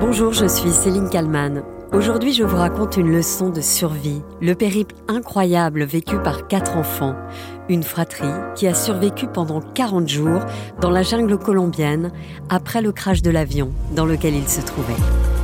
Bonjour, je suis Céline Kalman. Aujourd'hui, je vous raconte une leçon de survie, le périple incroyable vécu par quatre enfants, une fratrie qui a survécu pendant 40 jours dans la jungle colombienne après le crash de l'avion dans lequel ils se trouvaient.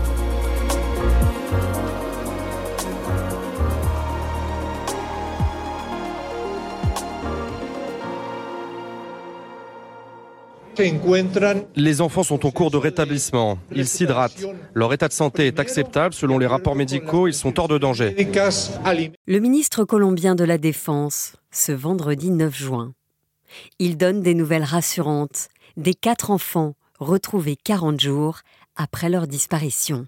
Les enfants sont en cours de rétablissement. Ils s'hydratent. Leur état de santé est acceptable. Selon les rapports médicaux, ils sont hors de danger. Le ministre colombien de la Défense, ce vendredi 9 juin. Il donne des nouvelles rassurantes des quatre enfants retrouvés 40 jours après leur disparition.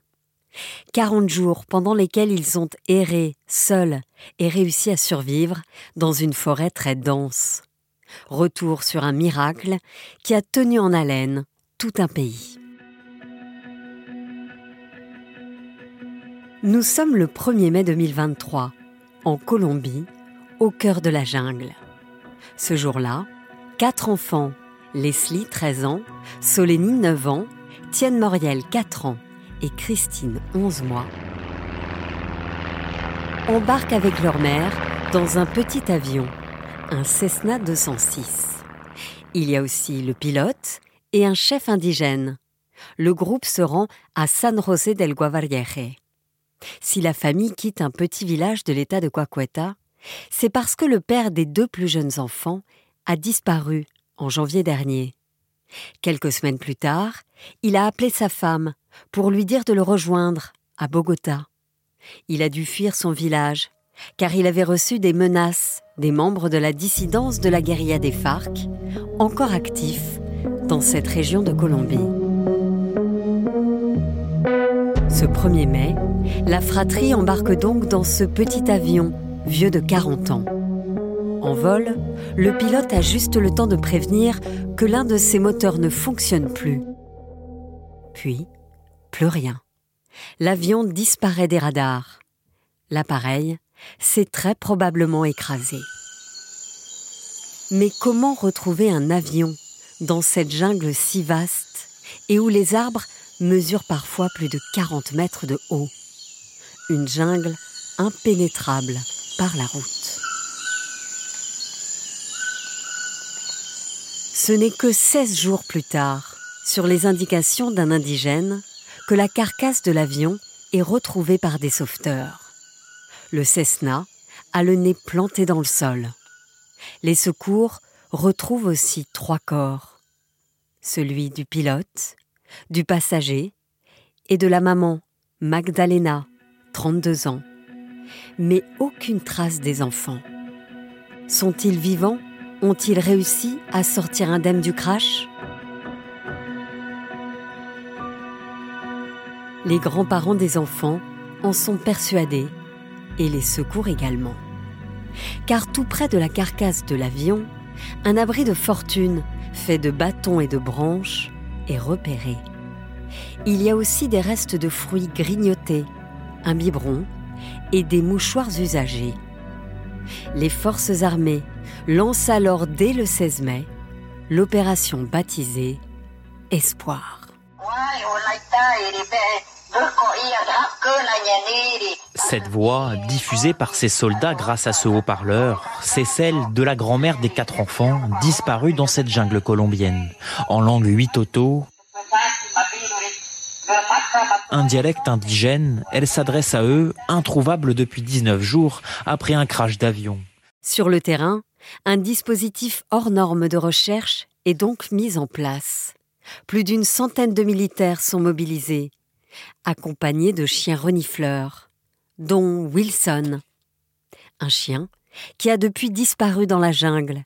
40 jours pendant lesquels ils ont erré seuls et réussi à survivre dans une forêt très dense. Retour sur un miracle qui a tenu en haleine tout un pays. Nous sommes le 1er mai 2023, en Colombie, au cœur de la jungle. Ce jour-là, quatre enfants, Leslie, 13 ans, Solénie, 9 ans, Tienne Moriel, 4 ans et Christine, 11 mois, embarquent avec leur mère dans un petit avion un Cessna 206. Il y a aussi le pilote et un chef indigène. Le groupe se rend à San José del Guavarriere. Si la famille quitte un petit village de l'état de Coacueta, c'est parce que le père des deux plus jeunes enfants a disparu en janvier dernier. Quelques semaines plus tard, il a appelé sa femme pour lui dire de le rejoindre à Bogota. Il a dû fuir son village car il avait reçu des menaces des membres de la dissidence de la guérilla des FARC, encore actifs dans cette région de Colombie. Ce 1er mai, la fratrie embarque donc dans ce petit avion, vieux de 40 ans. En vol, le pilote a juste le temps de prévenir que l'un de ses moteurs ne fonctionne plus. Puis, plus rien. L'avion disparaît des radars. L'appareil s'est très probablement écrasé. Mais comment retrouver un avion dans cette jungle si vaste et où les arbres mesurent parfois plus de 40 mètres de haut? Une jungle impénétrable par la route. Ce n'est que 16 jours plus tard, sur les indications d'un indigène, que la carcasse de l'avion est retrouvée par des sauveteurs. Le Cessna a le nez planté dans le sol. Les secours retrouvent aussi trois corps. Celui du pilote, du passager et de la maman, Magdalena, 32 ans. Mais aucune trace des enfants. Sont-ils vivants? Ont-ils réussi à sortir indemnes du crash? Les grands-parents des enfants en sont persuadés et les secours également. Car tout près de la carcasse de l'avion, un abri de fortune fait de bâtons et de branches est repéré. Il y a aussi des restes de fruits grignotés, un biberon et des mouchoirs usagés. Les forces armées lancent alors dès le 16 mai l'opération baptisée Espoir. Cette voix, diffusée par ces soldats grâce à ce haut-parleur, c'est celle de la grand-mère des quatre enfants disparus dans cette jungle colombienne. En langue huitoto, un dialecte indigène, elle s'adresse à eux, introuvable depuis 19 jours après un crash d'avion. Sur le terrain, un dispositif hors norme de recherche est donc mis en place. Plus d'une centaine de militaires sont mobilisés, accompagnés de chiens renifleurs, dont Wilson, un chien qui a depuis disparu dans la jungle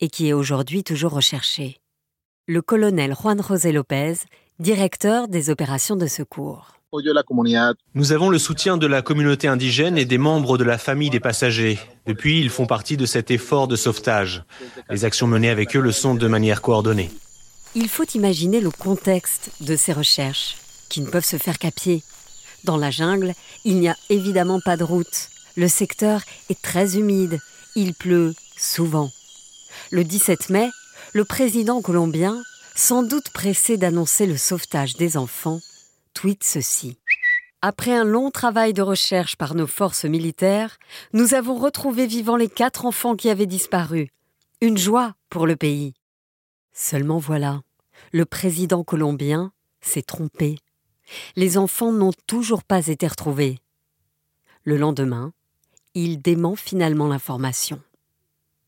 et qui est aujourd'hui toujours recherché. Le colonel Juan José Lopez, directeur des opérations de secours. Nous avons le soutien de la communauté indigène et des membres de la famille des passagers. Depuis, ils font partie de cet effort de sauvetage. Les actions menées avec eux le sont de manière coordonnée. Il faut imaginer le contexte de ces recherches, ne peuvent se faire qu'à pied. Dans la jungle, il n'y a évidemment pas de route. Le secteur est très humide. Il pleut souvent. Le 17 mai, le président colombien, sans doute pressé d'annoncer le sauvetage des enfants, tweet ceci. Après un long travail de recherche par nos forces militaires, nous avons retrouvé vivants les quatre enfants qui avaient disparu. Une joie pour le pays. Seulement voilà, le président colombien s'est trompé. Les enfants n'ont toujours pas été retrouvés. Le lendemain, il dément finalement l'information.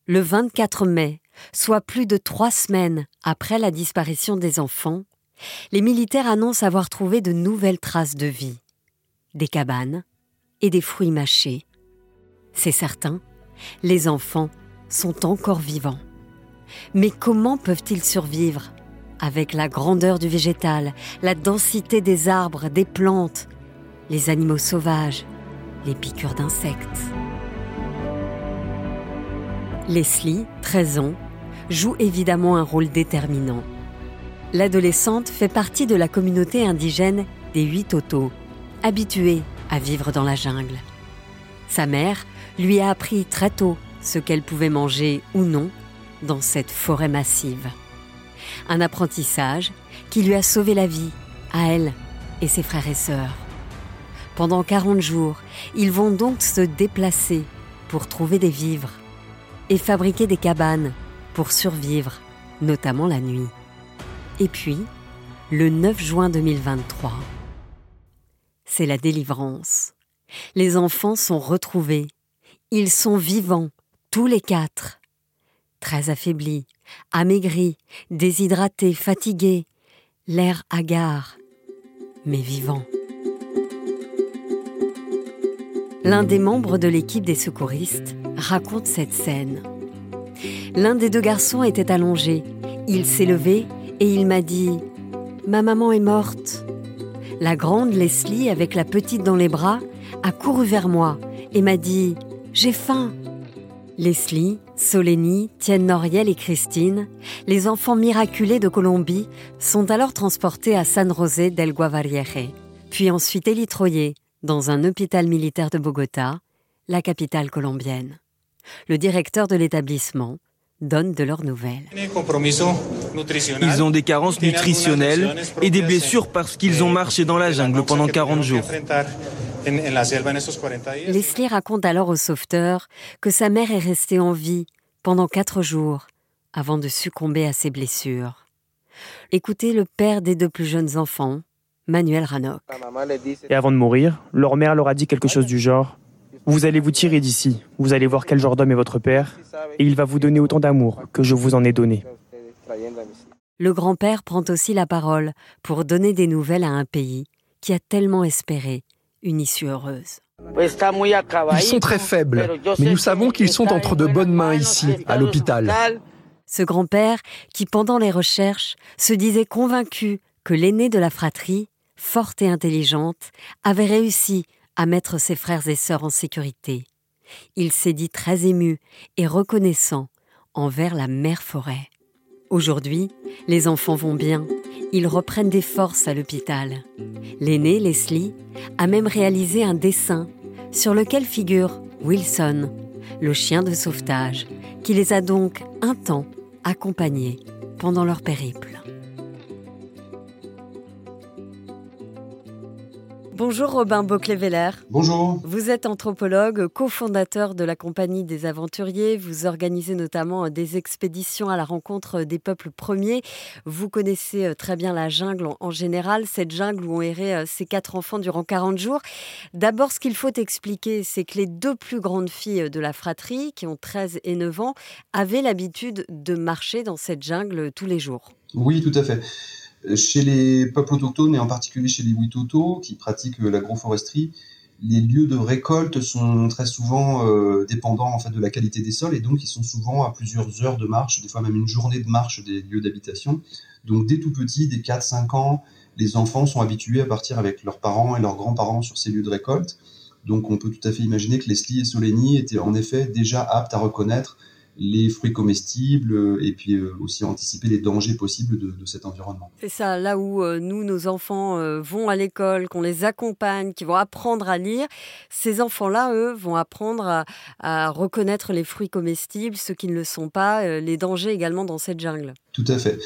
Le 24 mai, soit plus de trois semaines après la disparition des enfants, les militaires annoncent avoir trouvé de nouvelles traces de vie des cabanes et des fruits mâchés. C'est certain, les enfants sont encore vivants. Mais comment peuvent-ils survivre? Avec la grandeur du végétal, la densité des arbres, des plantes, les animaux sauvages, les piqûres d'insectes Leslie, 13 ans, joue évidemment un rôle déterminant. L'adolescente fait partie de la communauté indigène des Huit Autos, habituée à vivre dans la jungle. Sa mère lui a appris très tôt ce qu'elle pouvait manger ou non dans cette forêt massive. Un apprentissage qui lui a sauvé la vie, à elle et ses frères et sœurs. Pendant 40 jours, ils vont donc se déplacer pour trouver des vivres et fabriquer des cabanes pour survivre, notamment la nuit. Et puis, le 9 juin 2023, c'est la délivrance. Les enfants sont retrouvés. Ils sont vivants, tous les quatre. Très affaiblis, amaigris, déshydratés, fatigués, l'air hagard, mais vivants. L'un des membres de l'équipe des secouristes raconte cette scène. L'un des deux garçons était allongé. Il s'est levé et il m'a dit ⁇ Ma maman est morte ⁇ la grande Leslie, avec la petite dans les bras, a couru vers moi et m'a dit ⁇ J'ai faim !⁇ Leslie, Solénie, Tienne Noriel et Christine, les enfants miraculés de Colombie, sont alors transportés à San José del Guavariere, puis ensuite élitroyés dans un hôpital militaire de Bogota, la capitale colombienne. Le directeur de l'établissement, donnent de leurs nouvelles. Ils ont des carences nutritionnelles et des blessures parce qu'ils ont marché dans la jungle pendant 40 jours. Leslie raconte alors au sauveteur que sa mère est restée en vie pendant quatre jours avant de succomber à ses blessures. Écoutez le père des deux plus jeunes enfants, Manuel Ranok. Et avant de mourir, leur mère leur a dit quelque chose du genre vous allez vous tirer d'ici, vous allez voir quel genre d'homme est votre père, et il va vous donner autant d'amour que je vous en ai donné. Le grand-père prend aussi la parole pour donner des nouvelles à un pays qui a tellement espéré une issue heureuse. Ils sont très faibles, mais nous savons qu'ils sont entre de bonnes mains ici, à l'hôpital. Ce grand-père, qui pendant les recherches se disait convaincu que l'aînée de la fratrie, forte et intelligente, avait réussi à mettre ses frères et sœurs en sécurité. Il s'est dit très ému et reconnaissant envers la mère forêt. Aujourd'hui, les enfants vont bien. Ils reprennent des forces à l'hôpital. L'aîné, Leslie, a même réalisé un dessin sur lequel figure Wilson, le chien de sauvetage, qui les a donc un temps accompagnés pendant leur périple. Bonjour Robin Bocleveller. Bonjour. Vous êtes anthropologue, cofondateur de la Compagnie des Aventuriers. Vous organisez notamment des expéditions à la rencontre des peuples premiers. Vous connaissez euh, très bien la jungle en général, cette jungle où ont erré euh, ces quatre enfants durant 40 jours. D'abord, ce qu'il faut expliquer, c'est que les deux plus grandes filles de la fratrie, qui ont 13 et 9 ans, avaient l'habitude de marcher dans cette jungle tous les jours. Oui, tout à fait. Chez les peuples autochtones et en particulier chez les Witoto qui pratiquent l'agroforesterie, les lieux de récolte sont très souvent euh, dépendants en fait de la qualité des sols et donc ils sont souvent à plusieurs heures de marche, des fois même une journée de marche des lieux d'habitation. Donc dès tout petit, dès 4-5 ans, les enfants sont habitués à partir avec leurs parents et leurs grands-parents sur ces lieux de récolte. Donc on peut tout à fait imaginer que Leslie et Solénie étaient en effet déjà aptes à reconnaître les fruits comestibles euh, et puis euh, aussi anticiper les dangers possibles de, cet environnement. C'est ça, là où euh, nous, nos enfants vont à l'école, qu'on les accompagne, qui vont apprendre à lire, ces enfants-là, eux, vont apprendre à, reconnaître les fruits comestibles, ceux qui ne le sont pas, les dangers également dans cette jungle. Tout à fait.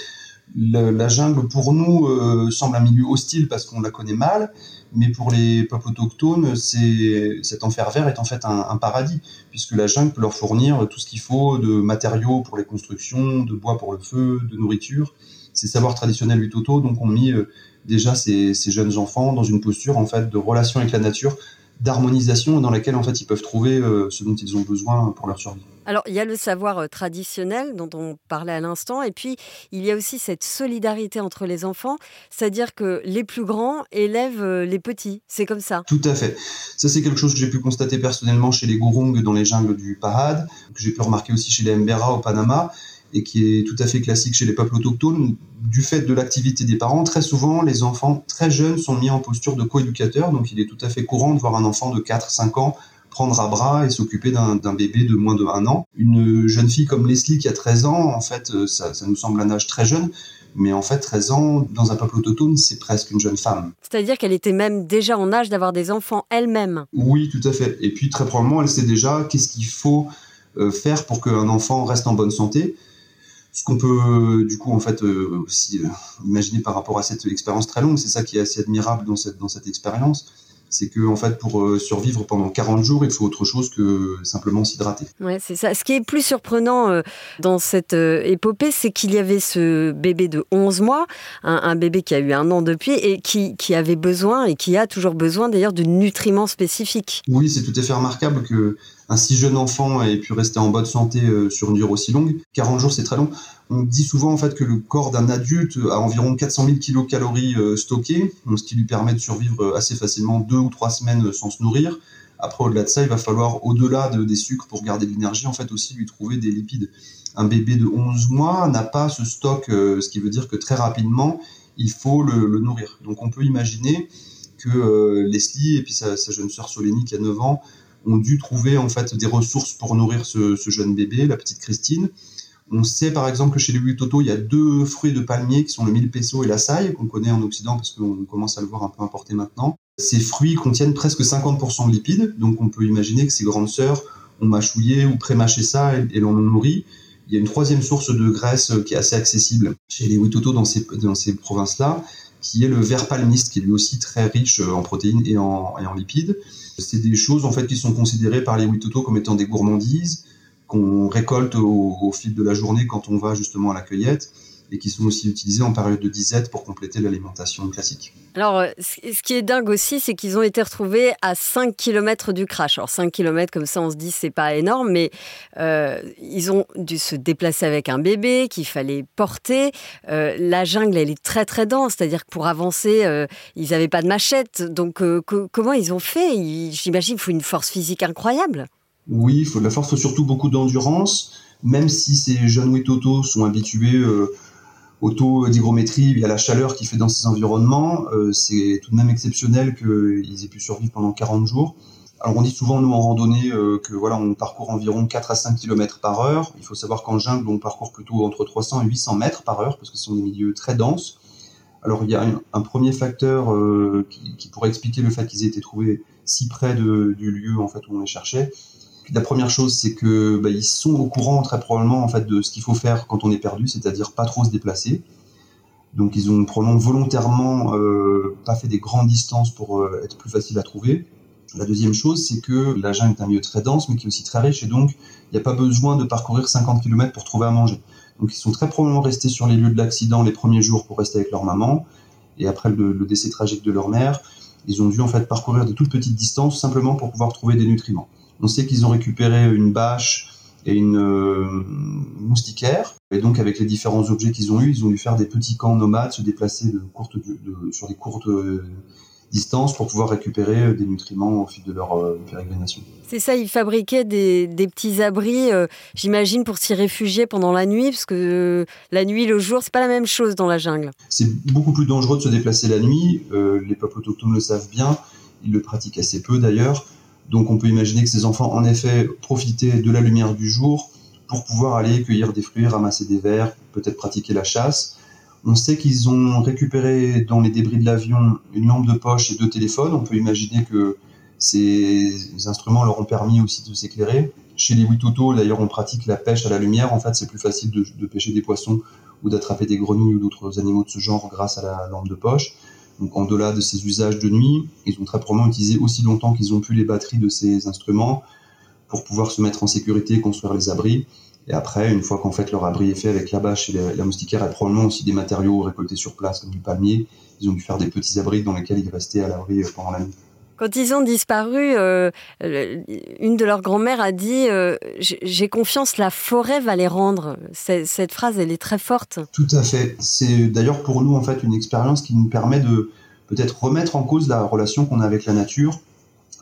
la jungle, pour nous, euh, semble un milieu hostile parce qu'on la connaît mal, mais pour les peuples autochtones, cet enfer vert est en fait un, paradis, puisque la jungle peut leur fournir tout ce qu'il faut de matériaux pour les constructions, de bois pour le feu, de nourriture. Ces savoirs traditionnels Utoto donc ont mis euh, déjà ces, ces, jeunes enfants dans une posture en fait de relation avec la nature d'harmonisation dans laquelle en fait ils peuvent trouver euh, ce dont ils ont besoin pour leur survie. Alors il y a le savoir euh, traditionnel dont on parlait à l'instant et puis il y a aussi cette solidarité entre les enfants, c'est-à-dire que les plus grands élèvent euh, les petits, c'est comme ça. Tout à fait. Ça c'est quelque chose que j'ai pu constater personnellement chez les Gurung dans les jungles du Parad, que j'ai pu remarquer aussi chez les Mbera au Panama et qui est tout à fait classique chez les peuples autochtones, du fait de l'activité des parents, très souvent les enfants très jeunes sont mis en posture de coéducateur, donc il est tout à fait courant de voir un enfant de 4-5 ans prendre à bras et s'occuper d'un bébé de moins de 1 an. Une jeune fille comme Leslie qui a 13 ans, en fait, euh, ça, ça nous semble un âge très jeune, mais en fait, 13 ans, dans un peuple autochtone, c'est presque une jeune femme. C'est-à-dire qu'elle était même déjà en âge d'avoir des enfants elle-même. Oui, tout à fait. Et puis, très probablement, elle sait déjà qu'est-ce qu'il faut euh, faire pour qu'un enfant reste en bonne santé. Ce qu'on peut du coup en fait euh, aussi euh, imaginer par rapport à cette expérience très longue, c'est ça qui est assez admirable dans cette, dans cette expérience, c'est que en fait pour euh, survivre pendant 40 jours, il faut autre chose que simplement s'hydrater. Ouais, c'est ça. Ce qui est plus surprenant dans cette épopée, c'est qu'il y avait ce bébé de 11 mois, un, bébé qui a eu un an depuis et qui, qui avait besoin et qui a toujours besoin d'ailleurs de nutriments spécifiques. Oui, c'est tout à fait remarquable que un si jeune enfant ait pu rester en bonne santé euh, sur une durée aussi longue. 40 jours, c'est très long. On dit souvent en fait que le corps d'un adulte a environ 400 000 kilocalories euh, stockées, ce qui lui permet de survivre euh, assez facilement deux ou trois semaines sans se nourrir. Après, au-delà de ça, il va falloir, au-delà des sucres pour garder de l'énergie, en fait aussi lui trouver des lipides. Un bébé de 11 mois n'a pas ce stock, ce qui veut dire que très rapidement, il faut le, nourrir. Donc on peut imaginer que Leslie et puis sa, sa jeune sœur Solénie qui a 9 ans ont dû trouver en fait des ressources pour nourrir ce, jeune bébé, la petite Christine. On sait par exemple que chez les Toto, il y a deux fruits de palmier qui sont le mille peso et la saille, qu'on connaît en Occident parce qu'on commence à le voir un peu importé maintenant. Ces fruits contiennent presque 50% de lipides, donc on peut imaginer que ces grandes sœurs ont mâchouillé ou pré-mâché ça et, l'en ont nourri. Il y a une troisième source de graisse qui est assez accessible chez les Witoto dans ces, provinces-là, qui est le verre palmiste, qui est lui aussi très riche en protéines et et en lipides. C'est des choses en fait qui sont considérées par les Witoto comme étant des gourmandises qu'on récolte au, fil de la journée quand on va justement à la cueillette et qui sont aussi utilisées en période de disette pour compléter l'alimentation classique. Alors, euh, ce qui est dingue aussi, c'est qu'ils ont été retrouvés à 5 km du crash. Alors, 5 km, comme ça, on se dit, c'est pas énorme, mais euh, ils ont dû se déplacer avec un bébé qu'il fallait porter. Euh, la jungle, elle est très, très dense, c'est-à-dire que pour avancer, ils n'avaient pas de machette. Donc, comment ils ont fait? J'imagine qu'il faut une force physique incroyable. Oui, il faut de la force, il faut surtout beaucoup d'endurance, même si ces jeunes Witoto sont habitués au taux d'hygrométrie, il y a la chaleur qui fait dans ces environnements. Euh, c'est tout de même exceptionnel qu'ils aient pu survivre pendant 40 jours. Alors on dit souvent nous en randonnée euh, que voilà on parcourt environ 4 à 5 km par heure. Il faut savoir qu'en jungle on parcourt plutôt entre 300 et 800 mètres par heure parce que ce sont des milieux très denses. Alors il y a un, premier facteur euh, qui, pourrait expliquer le fait qu'ils aient été trouvés si près du lieu en fait où on les cherchait, la première chose, c'est que bah, ils sont au courant très probablement en fait de ce qu'il faut faire quand on est perdu, c'est-à-dire pas trop se déplacer. Donc ils ont probablement volontairement euh, pas fait des grandes distances pour euh, être plus facile à trouver. La deuxième chose, c'est que la jungle est un milieu très dense, mais qui est aussi très riche, et donc il n'y a pas besoin de parcourir 50 km pour trouver à manger. Donc ils sont très probablement restés sur les lieux de l'accident les premiers jours pour rester avec leur maman, et après le, le décès tragique de leur mère, ils ont dû en fait parcourir de toutes petites distances simplement pour pouvoir trouver des nutriments. On sait qu'ils ont récupéré une bâche et une euh, moustiquaire. Et donc, avec les différents objets qu'ils ont eus, ils ont dû faire des petits camps nomades, se déplacer de sur des courtes euh, distances pour pouvoir récupérer euh, des nutriments au fil de leur pérégrination. C'est ça, ils fabriquaient des, petits abris, j'imagine, pour s'y réfugier pendant la nuit, parce que la nuit, le jour, c'est pas la même chose dans la jungle. C'est beaucoup plus dangereux de se déplacer la nuit. les peuples autochtones le savent bien. Ils le pratiquent assez peu d'ailleurs. Donc on peut imaginer que ces enfants, en effet, profitaient de la lumière du jour pour pouvoir aller cueillir des fruits, ramasser des vers, peut-être pratiquer la chasse. On sait qu'ils ont récupéré dans les débris de l'avion une lampe de poche et deux téléphones. On peut imaginer que ces instruments leur ont permis aussi de s'éclairer. Chez les Witoto, d'ailleurs, on pratique la pêche à la lumière. En fait, c'est plus facile de, pêcher des poissons ou d'attraper des grenouilles ou d'autres animaux de ce genre grâce à la lampe de poche. Donc en delà de ces usages de nuit, ils ont très probablement utilisé aussi longtemps qu'ils ont pu les batteries de ces instruments pour pouvoir se mettre en sécurité et construire les abris. Et après, une fois qu'en fait leur abri est fait avec la bâche et la moustiquaire et probablement aussi des matériaux récoltés sur place comme du palmier, ils ont dû faire des petits abris dans lesquels ils restaient à l'abri pendant la nuit. Quand ils ont disparu, euh, une de leurs grand-mères a dit euh, J'ai confiance, la forêt va les rendre. Cette phrase, elle est très forte. Tout à fait. C'est d'ailleurs pour nous en fait une expérience qui nous permet de peut-être remettre en cause la relation qu'on a avec la nature,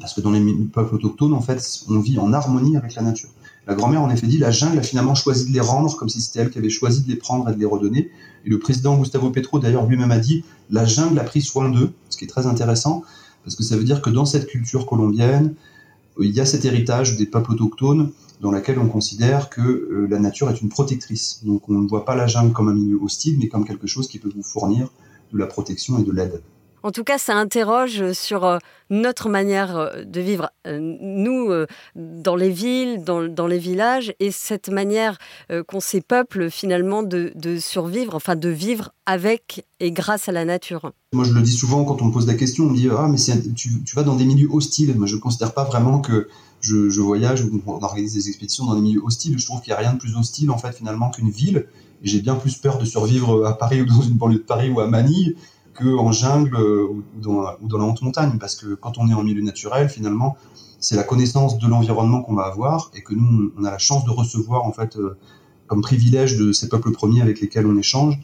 parce que dans les peuples autochtones, en fait, on vit en harmonie avec la nature. La grand-mère, en effet, dit la jungle a finalement choisi de les rendre, comme si c'était elle qui avait choisi de les prendre et de les redonner. Et le président Gustavo Petro, d'ailleurs, lui-même a dit la jungle a pris soin d'eux, ce qui est très intéressant parce que ça veut dire que dans cette culture colombienne, il y a cet héritage des peuples autochtones dans laquelle on considère que euh, la nature est une protectrice. Donc on ne voit pas la jungle comme un milieu hostile, mais comme quelque chose qui peut vous fournir de la protection et de l'aide. En tout cas, ça interroge sur euh, notre manière euh, de vivre, euh, nous, dans les villes, dans, les villages, et cette manière qu'ont ces peuples finalement de, survivre, enfin de vivre avec et grâce à la nature. Moi, je le dis souvent quand on me pose la question, on me dit Ah, mais tu, vas dans des milieux hostiles. Moi, je ne considère pas vraiment que je, je, voyage ou on organise des expéditions dans des milieux hostiles. Je trouve qu'il n'y a rien de plus hostile, en fait, finalement, qu'une ville. J'ai bien plus peur de survivre à Paris ou dans une banlieue de Paris ou à Manille en jungle euh, ou dans, la haute montagne, parce que quand on est en milieu naturel, finalement, c'est la connaissance de l'environnement qu'on va avoir et que nous, on a la chance de recevoir en fait euh, comme privilège de ces peuples premiers avec lesquels on échange.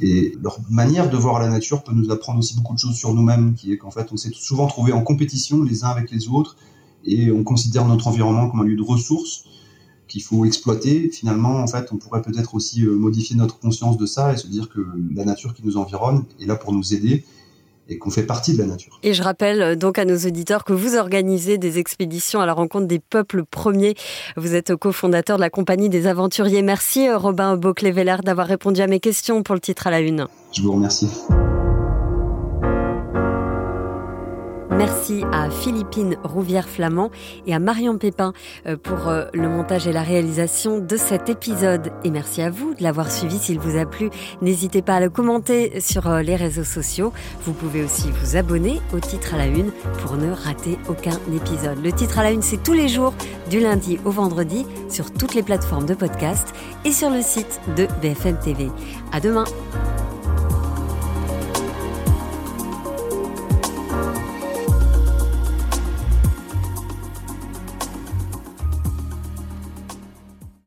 Et leur manière de voir la nature peut nous apprendre aussi beaucoup de choses sur nous-mêmes, qui est qu'en fait, on s'est souvent trouvé en compétition les uns avec les autres et on considère notre environnement comme un lieu de ressources qu'il faut exploiter, finalement, en fait, on pourrait peut-être aussi euh, modifier notre conscience de ça et se dire que la nature qui nous environne est là pour nous aider et qu'on fait partie de la nature. Et je rappelle euh, donc à nos auditeurs que vous organisez des expéditions à la rencontre des peuples premiers. Vous êtes cofondateur de la compagnie des aventuriers. Merci euh, Robin Beauclé-Veller d'avoir répondu à mes questions pour le titre à la une. Je vous remercie. Merci à Philippine Rouvière-Flamand et à Marion Pépin euh, pour euh, le montage et la réalisation de cet épisode. Et merci à vous de l'avoir suivi s'il vous a plu. N'hésitez pas à le commenter sur euh, les réseaux sociaux. Vous pouvez aussi vous abonner au titre à la une pour ne rater aucun épisode. Le titre à la une, c'est tous les jours du lundi au vendredi sur toutes les plateformes de podcast et sur le site de BFM TV. À demain!